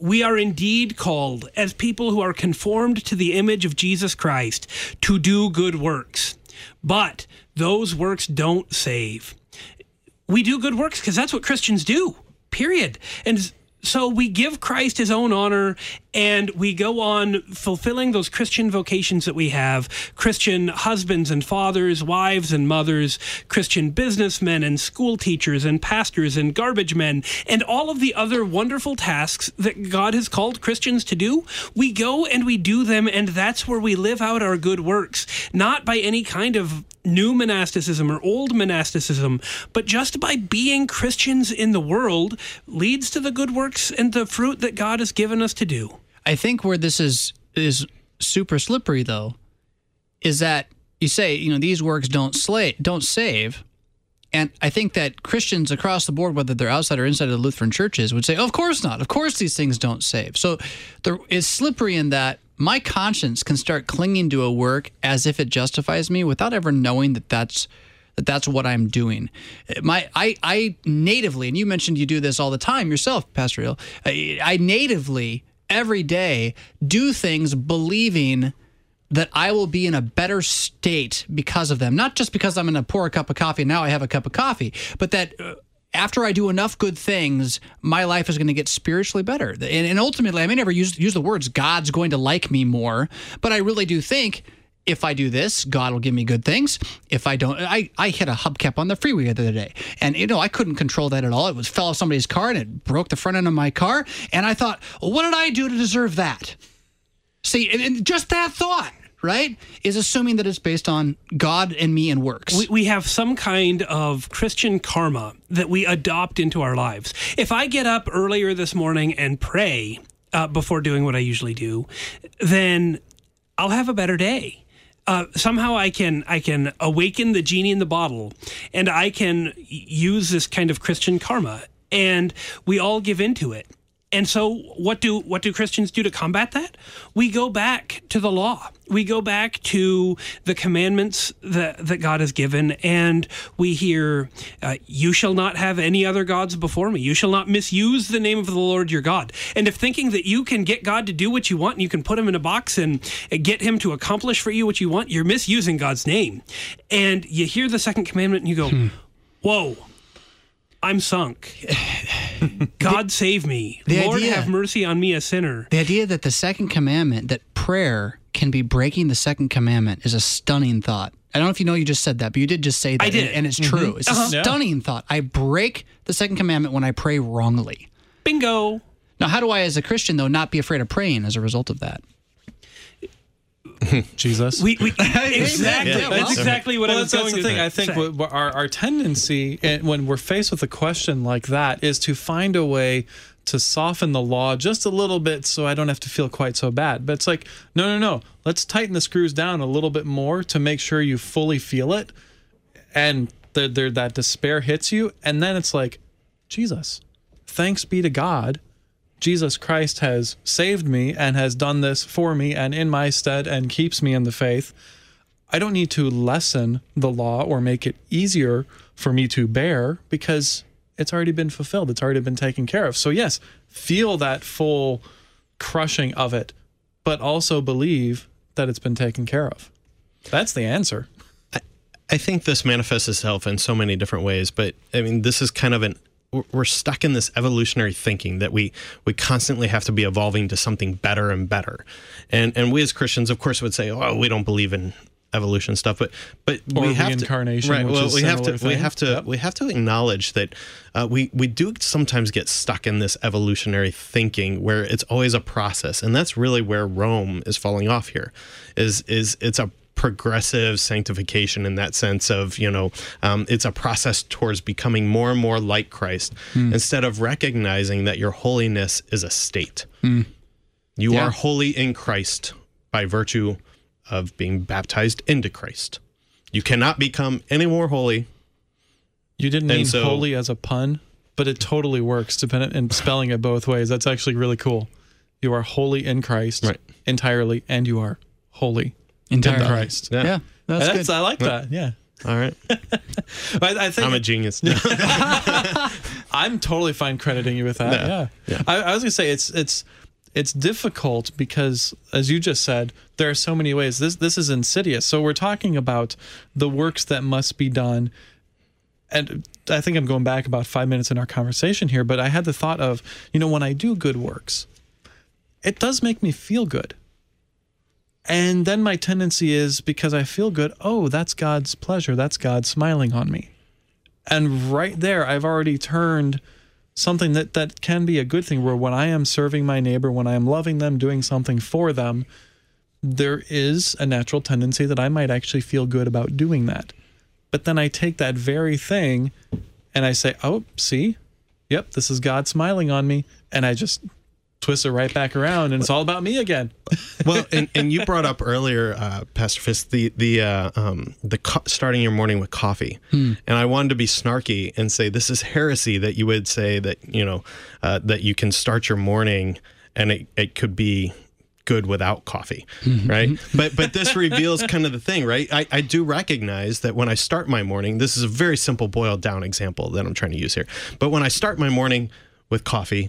We are indeed called, as people who are conformed to the image of Jesus Christ, to do good works. But those works don't save. We do good works because that's what Christians do, period. And so we give Christ his own honor and we go on fulfilling those Christian vocations that we have Christian husbands and fathers, wives and mothers, Christian businessmen and school teachers and pastors and garbage men, and all of the other wonderful tasks that God has called Christians to do. We go and we do them, and that's where we live out our good works, not by any kind of new monasticism or old monasticism, but just by being Christians in the world leads to the good works and the fruit that God has given us to do. I think where this is is super slippery though is that you say, you know, these works don't slay don't save. And I think that Christians across the board, whether they're outside or inside of the Lutheran churches, would say, oh, of course not. Of course these things don't save. So there is slippery in that my conscience can start clinging to a work as if it justifies me without ever knowing that that's that that's what I'm doing. My I I natively, and you mentioned you do this all the time yourself, Pastor Hill. I, I natively every day do things believing that I will be in a better state because of them. Not just because I'm going to pour a cup of coffee now I have a cup of coffee, but that uh, after I do enough good things, my life is going to get spiritually better. And, and ultimately, I may never use use the words God's going to like me more, but I really do think if I do this, God will give me good things. If I don't, I, I hit a hubcap on the freeway the other day, and you know I couldn't control that at all. It was fell off somebody's car and it broke the front end of my car, and I thought, well, what did I do to deserve that? See, and, and just that thought, right, is assuming that it's based on God and me and works. We, we have some kind of Christian karma that we adopt into our lives. If I get up earlier this morning and pray, uh, before doing what I usually do, then I'll have a better day. Uh, somehow I can I can awaken the genie in the bottle, and I can use this kind of Christian karma, and we all give into it. And so what do what do Christians do to combat that? We go back to the law. We go back to the commandments that, that God has given, and we hear, uh, "You shall not have any other gods before me. You shall not misuse the name of the Lord your God." And if thinking that you can get God to do what you want, and you can put him in a box and get him to accomplish for you what you want, you're misusing God's name. And you hear the second commandment, and you go, "Whoa." I'm sunk. God save me. the Lord idea- have mercy on me, a sinner. The idea that the second commandment, that prayer can be breaking the second commandment, is a stunning thought. I don't know if you know you just said that, but you did just say that. I did. And, and it's Mhm. true. It's Uh-huh. a Yeah. stunning thought. I break the second commandment when I pray wrongly. Bingo. Now, how do I, as a Christian, though, not be afraid of praying as a result of that? Jesus. We, we exactly. Yeah, that's exactly what well, I was that's, going that's the to thing. I think what our, our tendency eh, when we're faced with a question like that is to find a way to soften the law just a little bit so I don't have to feel quite so bad. But it's like, no, no, no. Let's tighten the screws down a little bit more to make sure you fully feel it. And the, the, that despair hits you. And then it's like, Jesus, thanks be to God. Jesus Christ has saved me and has done this for me and in my stead and keeps me in the faith. I don't need to lessen the law or make it easier for me to bear because it's already been fulfilled. It's already been taken care of. So, yes, feel that full crushing of it, but also believe that it's been taken care of. That's the answer. I think this manifests itself in so many different ways, but I mean, this is kind of an we're- stuck in this evolutionary thinking that we we constantly have to be evolving to something better and better, and and we as Christians, of course, would say, oh, we don't believe in evolution stuff, but but Or we have reincarnation, to right. Well, we have to similar we have to we have to acknowledge that uh, we we do sometimes get stuck in this evolutionary thinking where it's always a process, and that's really where Rome is falling off here. Is is it's a progressive sanctification in that sense of you know um, it's a process towards becoming more and more like christ Hmm. instead of recognizing that your holiness is a state Hmm. you Yeah. are holy in christ by virtue of being baptized into christ you cannot become any more holy You didn't And mean so- holy as a pun, but it totally works depending in spelling it both ways. That's actually really cool. You are holy in Christ entirely, and you are holy Entirely. in Christ. Yeah. Yeah, that's That's- good. I like that. Yeah. all right But I think i'm a genius I'm totally fine crediting you with that. Yeah. Yeah. Yeah. I, I was gonna say it's it's it's difficult because, as you just said, there are so many ways. This this is insidious. So we're talking about the works that must be done. And I think I'm going back about five minutes in our conversation here, but I had the thought of, you know, when I do good works, it does make me feel good. And then my tendency is because I feel good, oh, that's God's pleasure. That's God smiling on me. And right there, I've already turned something that, that can be a good thing where when I am serving my neighbor, when I am loving them, doing something for them, there is a natural tendency that I might actually feel good about doing that. But then I take that very thing and I say, oh, see, yep, this is God smiling on me. And I just twist it right back around and it's all about me again. well, and, and you brought up earlier, uh, Pastor Fisk, the the uh, um, the co- starting your morning with coffee, Hmm. and I wanted to be snarky and say this is heresy that you would say that you know uh, that you can start your morning and it, it could be good without coffee right but but this reveals kind of the thing right I, I do recognize that when i start my morning this is a very simple boiled down example that i'm trying to use here but when i start my morning with coffee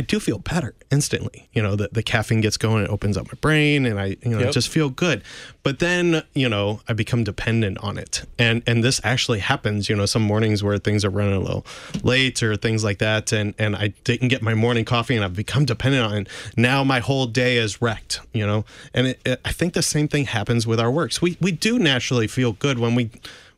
I do feel better instantly. You know, the, the caffeine gets going, it opens up my brain, and I, you know, Yep. just feel good. But then, you know, I become dependent on it, and and this actually happens. You know, some mornings where things are running a little late or things like that, and and I didn't get my morning coffee, and I've become dependent on it. Now my whole day is wrecked. You know, and it, it, I think the same thing happens with our works. We we do naturally feel good when we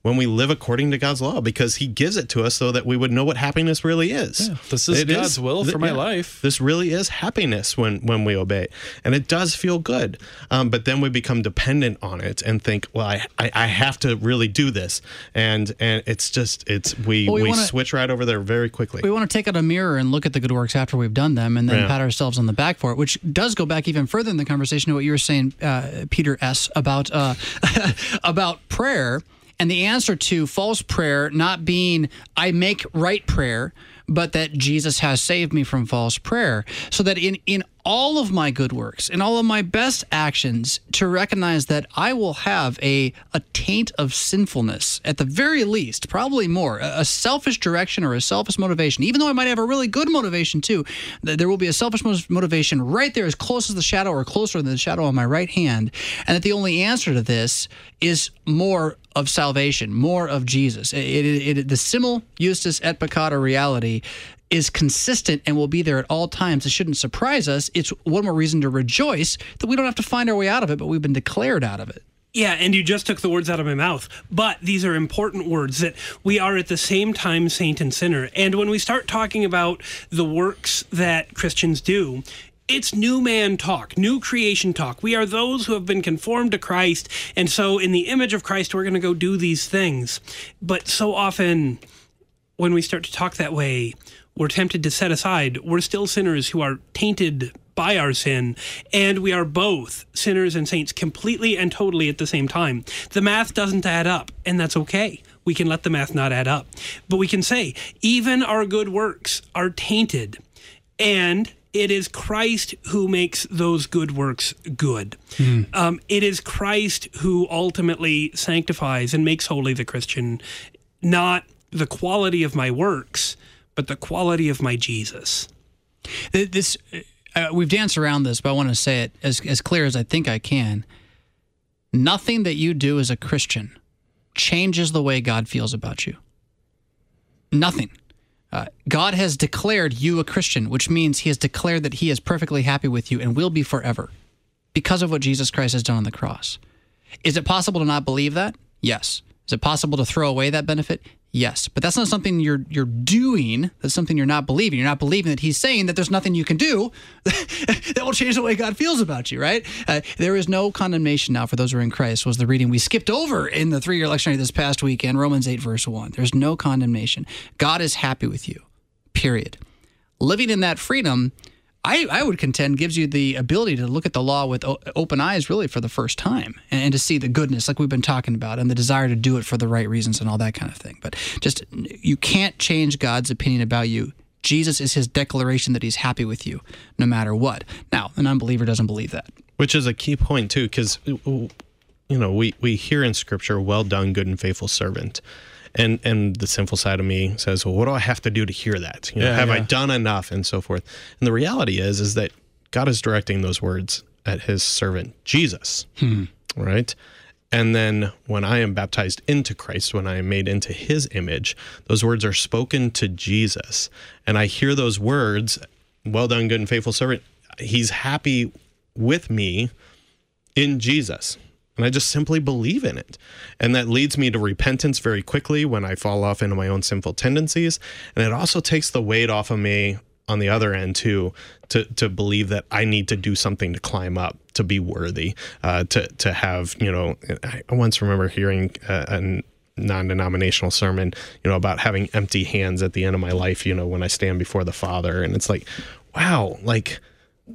when we live according to God's law because He gives it to us so that we would know what happiness really is. Yeah, this is God's will for my life. This really is happiness when when we obey, and it does feel good. Um, but then we become dependent on it and think, well, I, I, I have to really do this, and and it's just it's we Well, we we, wanna- switch right over there very quickly. We want to take out a mirror and look at the good works after we've done them and then Yeah. pat ourselves on the back for it, which does go back even further in the conversation to what you were saying, uh, Peter S., about, uh, about prayer and the answer to false prayer not being, I make right prayer, but that Jesus has saved me from false prayer. So that in, in all of my good works, and all of my best actions, to recognize that I will have a, a taint of sinfulness, at the very least, probably more, a, a selfish direction or a selfish motivation. Even though I might have a really good motivation too, th- there will be a selfish mo- motivation right there, as close as the shadow or closer than the shadow on my right hand. And that the only answer to this is more of salvation, more of Jesus. It, it, it, the simul justus et peccator reality is consistent and will be there at all times. It shouldn't surprise us. It's one more reason to rejoice that we don't have to find our way out of it, but we've been declared out of it. Yeah, and you just took the words out of my mouth. But these are important words that we are at the same time saint and sinner. And when we start talking about the works that Christians do, it's new man talk, new creation talk. We are those who have been conformed to Christ. And so, in the image of Christ, we're going to go do these things. But so often, when we start to talk that way, we're tempted to set aside. We're still sinners who are tainted by our sin, and we are both sinners and saints completely and totally at the same time. The math doesn't add up, and that's okay. We can let the math not add up. But we can say, even our good works are tainted, and it is Christ who makes those good works good. Um, it is Christ who ultimately sanctifies and makes holy the Christian, not the quality of my works, but the quality of my Jesus. This uh, we've danced around this, but I want to say it as as clear as I think I can. Nothing that you do as a Christian changes the way God feels about you. Nothing. Uh, God has declared you a Christian, which means He has declared that He is perfectly happy with you and will be forever because of what Jesus Christ has done on the cross. Is it possible to not believe that? Yes. Is it possible to throw away that benefit? Yes. But that's not something you're you're doing. That's something you're not believing. You're not believing that he's saying that there's nothing you can do that will change the way God feels about you, right? Uh, there is no condemnation now for those who are in Christ, was the reading we skipped over in the three year lectionary this past weekend, Romans 8, verse 1. There's no condemnation. God is happy with you, period. Living in that freedom, I, I would contend, gives you the ability to look at the law with o- open eyes, really, for the first time, and, and to see the goodness, like we've been talking about, and the desire to do it for the right reasons and all that kind of thing. But just, you can't change God's opinion about you. Jesus is his declaration that he's happy with you no matter what. Now, an unbeliever doesn't believe that. which is a key point too because you know we we hear in scripture well done good and faithful servant and and the sinful side of me says well what do i have to do to hear that you know Yeah, have i done enough and so forth and the reality is is that god is directing those words at his servant jesus hmm. right and then when I am baptized into Christ, when I am made into his image, those words are spoken to Jesus. And I hear those words, well done, good and faithful servant. He's happy with me in Jesus. And I just simply believe in it. And that leads me to repentance very quickly when I fall off into my own sinful tendencies. And it also takes the weight off of me on the other end too to to believe that I need to do something to climb up to be worthy uh, to to have you know I once remember hearing a, a non-denominational sermon you know about having empty hands at the end of my life you know when I stand before the Father and it's like wow like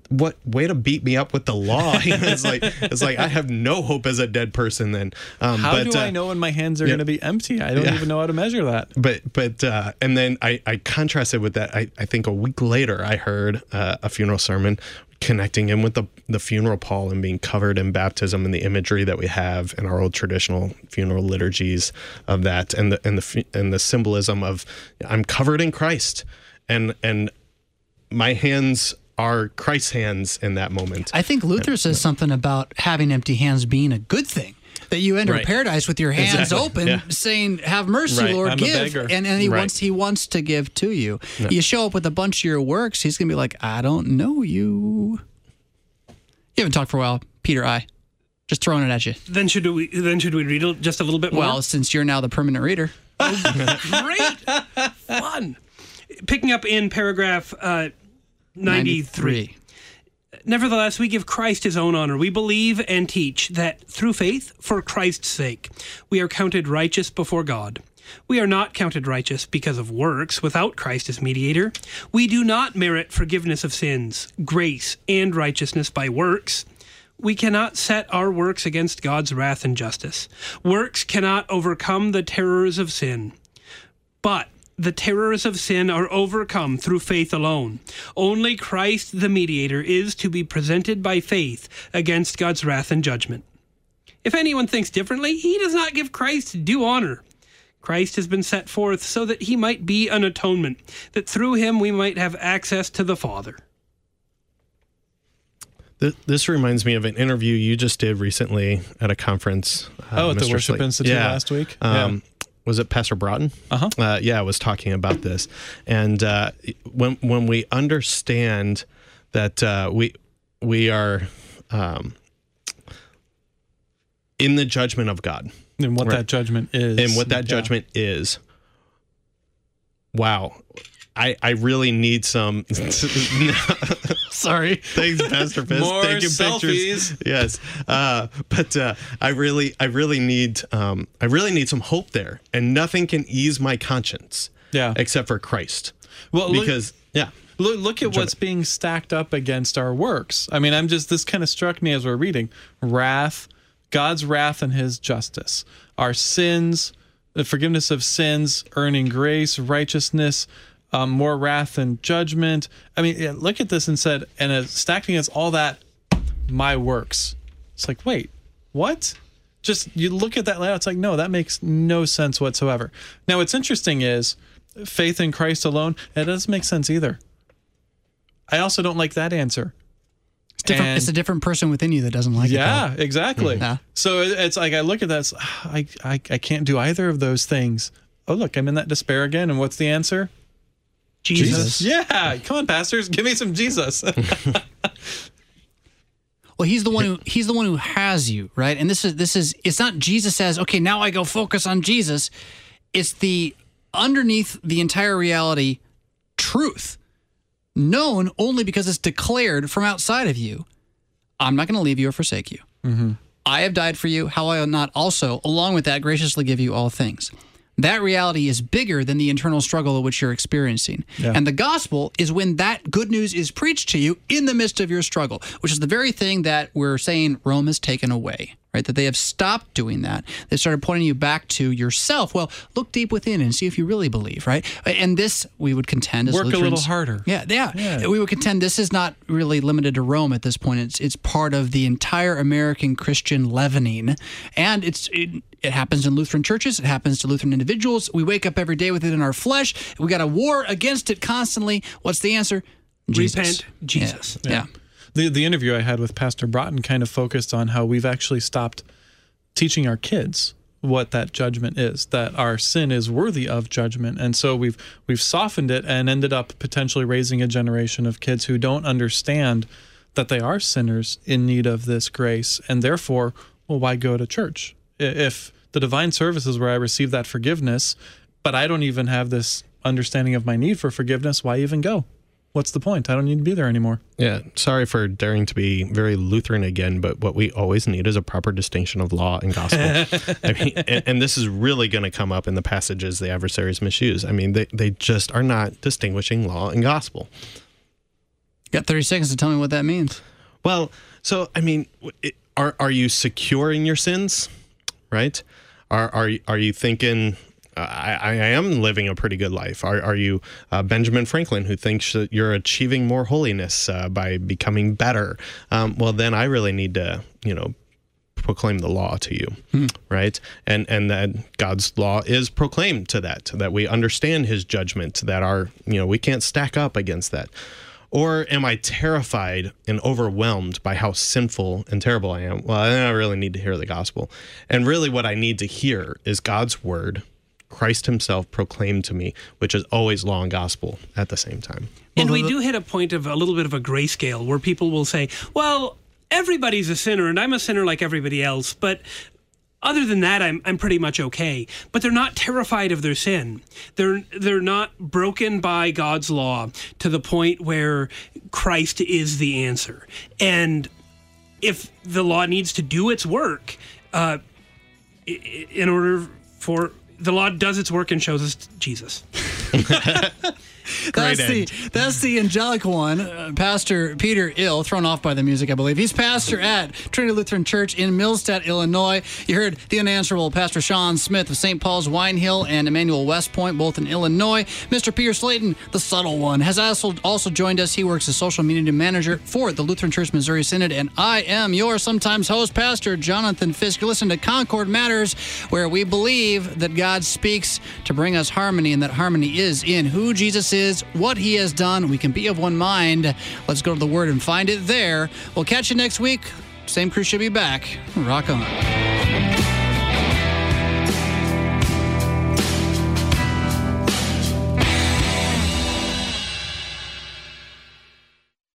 what way to beat me up with the law You know, it's like it's like I have no hope as a dead person then um, How but, do uh, I know when my hands are yeah. going to be empty? I don't Yeah. even know how to measure that. but but uh, and then I, I contrasted with that. I, I think a week later I heard uh, a funeral sermon connecting him with the the funeral pall and being covered in baptism and the imagery that we have in our old traditional funeral liturgies of that and the and the and the symbolism of I'm covered in Christ and and my hands are Christ's hands in that moment. I think Luther says something about having empty hands being a good thing. That you enter Right. paradise with your hands Exactly. open, Yeah. saying, "Have mercy, Right. Lord, I'm give." And and he Right. wants he wants to give to you. Yeah. You show up with a bunch of your works, he's gonna be like, "I don't know you." You haven't talked for a while, Peter. I. Just throwing it at you. Then should we then should we read it just a little bit more? Well, since you're now the permanent reader. Great, fun. Picking up in paragraph uh, 93. Nevertheless, we give Christ his own honor. We believe and teach that through faith, for Christ's sake, we are counted righteous before God. We are not counted righteous because of works without Christ as mediator. We do not merit forgiveness of sins, grace, and righteousness by works. We cannot set our works against God's wrath and justice. Works cannot overcome the terrors of sin. But the terrors of sin are overcome through faith alone. Only Christ the mediator is to be presented by faith against God's wrath and judgment. If anyone thinks differently, he does not give Christ due honor. Christ has been set forth so that he might be an atonement, that through him we might have access to the Father. This reminds me of an interview you just did recently at a conference. uh, Oh, at the Worship Slate. Institute last week? Um, Was it Pastor Broughton? Uh-huh. Uh Yeah, was talking about this, and uh, when when we understand that uh, we we are um, in the judgment of God, And what Right. that judgment is. and what that Yeah. judgment is. Wow. I, I really need some. Sorry. Thanks, Pastor Fisk. More Taking selfies. pictures. Yes. Uh, but uh, I really, I really need, um, I really need some hope there, and nothing can ease my conscience. Yeah. Except for Christ. Well, look- because yeah. Look, look at what's being stacked up against our works. I mean, I'm just, this kind of struck me as we're reading wrath, God's wrath and his justice, our sins, the forgiveness of sins, earning grace, righteousness, um, more wrath and judgment. I mean, look at this and said, and uh, stacked against all that, my works. It's like, wait, what? Just you look at that layout, it's like, no, that makes no sense whatsoever. Now, what's interesting is faith in Christ alone, it doesn't make sense either. I also don't like that answer. It's different. And- it's a different person within you that doesn't like yeah, it. though. exactly. Yeah. So it's like I look at that, ah, I, I I can't do either of those things. Oh, look, I'm in that despair again. And what's the answer? Jesus. Yeah, come on, pastors, give me some Jesus. Well, he's the one who he's the one who has you, right? And this is this is it's not Jesus says, "Okay, now I go focus on Jesus." It's the underneath the entire reality truth known only because it's declared from outside of you. I'm not going to leave you or forsake you. mm-hmm. I have died for you. How I will not also, along with that, graciously give you all things. That reality is bigger than the internal struggle which you're experiencing. Yeah. And the gospel is when that good news is preached to you in the midst of your struggle, which is the very thing that we're saying Rome has taken away, right? That they have stopped doing that. They started pointing you back to yourself. Well, look deep within and see if you really believe, right? And this, we would contend, as Work a little harder. Yeah, yeah, Yeah. We would contend this is not really limited to Rome at this point. It's it's part of the entire American Christian leavening, and it's it, it happens in Lutheran churches. It happens to Lutheran individuals. We wake up every day with it in our flesh. We got a war against it constantly. What's the answer? Jesus. Repent, Jesus. Yeah. yeah. the the interview I had with Pastor Broughton kind of focused on how we've actually stopped teaching our kids what that judgment is that our sin is worthy of judgment and so we've we've softened it and ended up potentially raising a generation of kids who don't understand that they are sinners in need of this grace and therefore well why go to church I- if the divine service is where I receive that forgiveness but I don't even have this understanding of my need for forgiveness why even go what's the point I don't need to be there anymore Yeah, sorry for daring to be very Lutheran again, but what we always need is a proper distinction of law and gospel. I mean, and, and this is really going to come up in the passages the adversaries misuse. I mean, they, they just are not distinguishing law and gospel. Got 30 seconds to tell me what that means. Well, so I mean, it- are are you secure in your sins, right? Are are you- are you thinking? uh, I, I am living a pretty good life. Are, are you uh, Benjamin Franklin, who thinks that you're achieving more holiness uh, by becoming better? Um, well, then I really need to, you know, proclaim the law to you, right? And and that God's law is proclaimed to that, that we understand His judgment, that our, you know, we can't stack up against that. Or am I terrified and overwhelmed by how sinful and terrible I am? Well, then I really need to hear the gospel. And really, what I need to hear is God's word, Christ Himself proclaimed to me, which is always law and gospel at the same time. And we do hit a point of a little bit of a grayscale where people will say, well, everybody's a sinner and I'm a sinner like everybody else, but other than that I'm I'm pretty much okay. But they're not terrified of their sin. They're they're not broken by God's law to the point where Christ is the answer. And if the law needs to do its work, uh, in order for the law does its work and shows us Jesus. that's the that's the angelic one. Uh, pastor Peter Ill, thrown off by the music, I believe. He's pastor at Trinity Lutheran Church in Millstadt, Illinois. You heard the unanswerable Pastor Sean Smith of St. Paul's Wine Hill and Emmanuel West Point, both in Illinois. Mr. Peter Slayton, the subtle one, has also also joined us. He works as social media manager for the Lutheran Church Missouri Synod, and I am your sometimes host, Pastor Jonathan Fisk. You listen to Concord Matters, where we believe that God speaks to bring us harmony, and that harmony is in who Jesus is, what he has done. We can be of one mind. Let's go to the Word and find it there. We'll catch you next week. Same crew should be back. Rock on.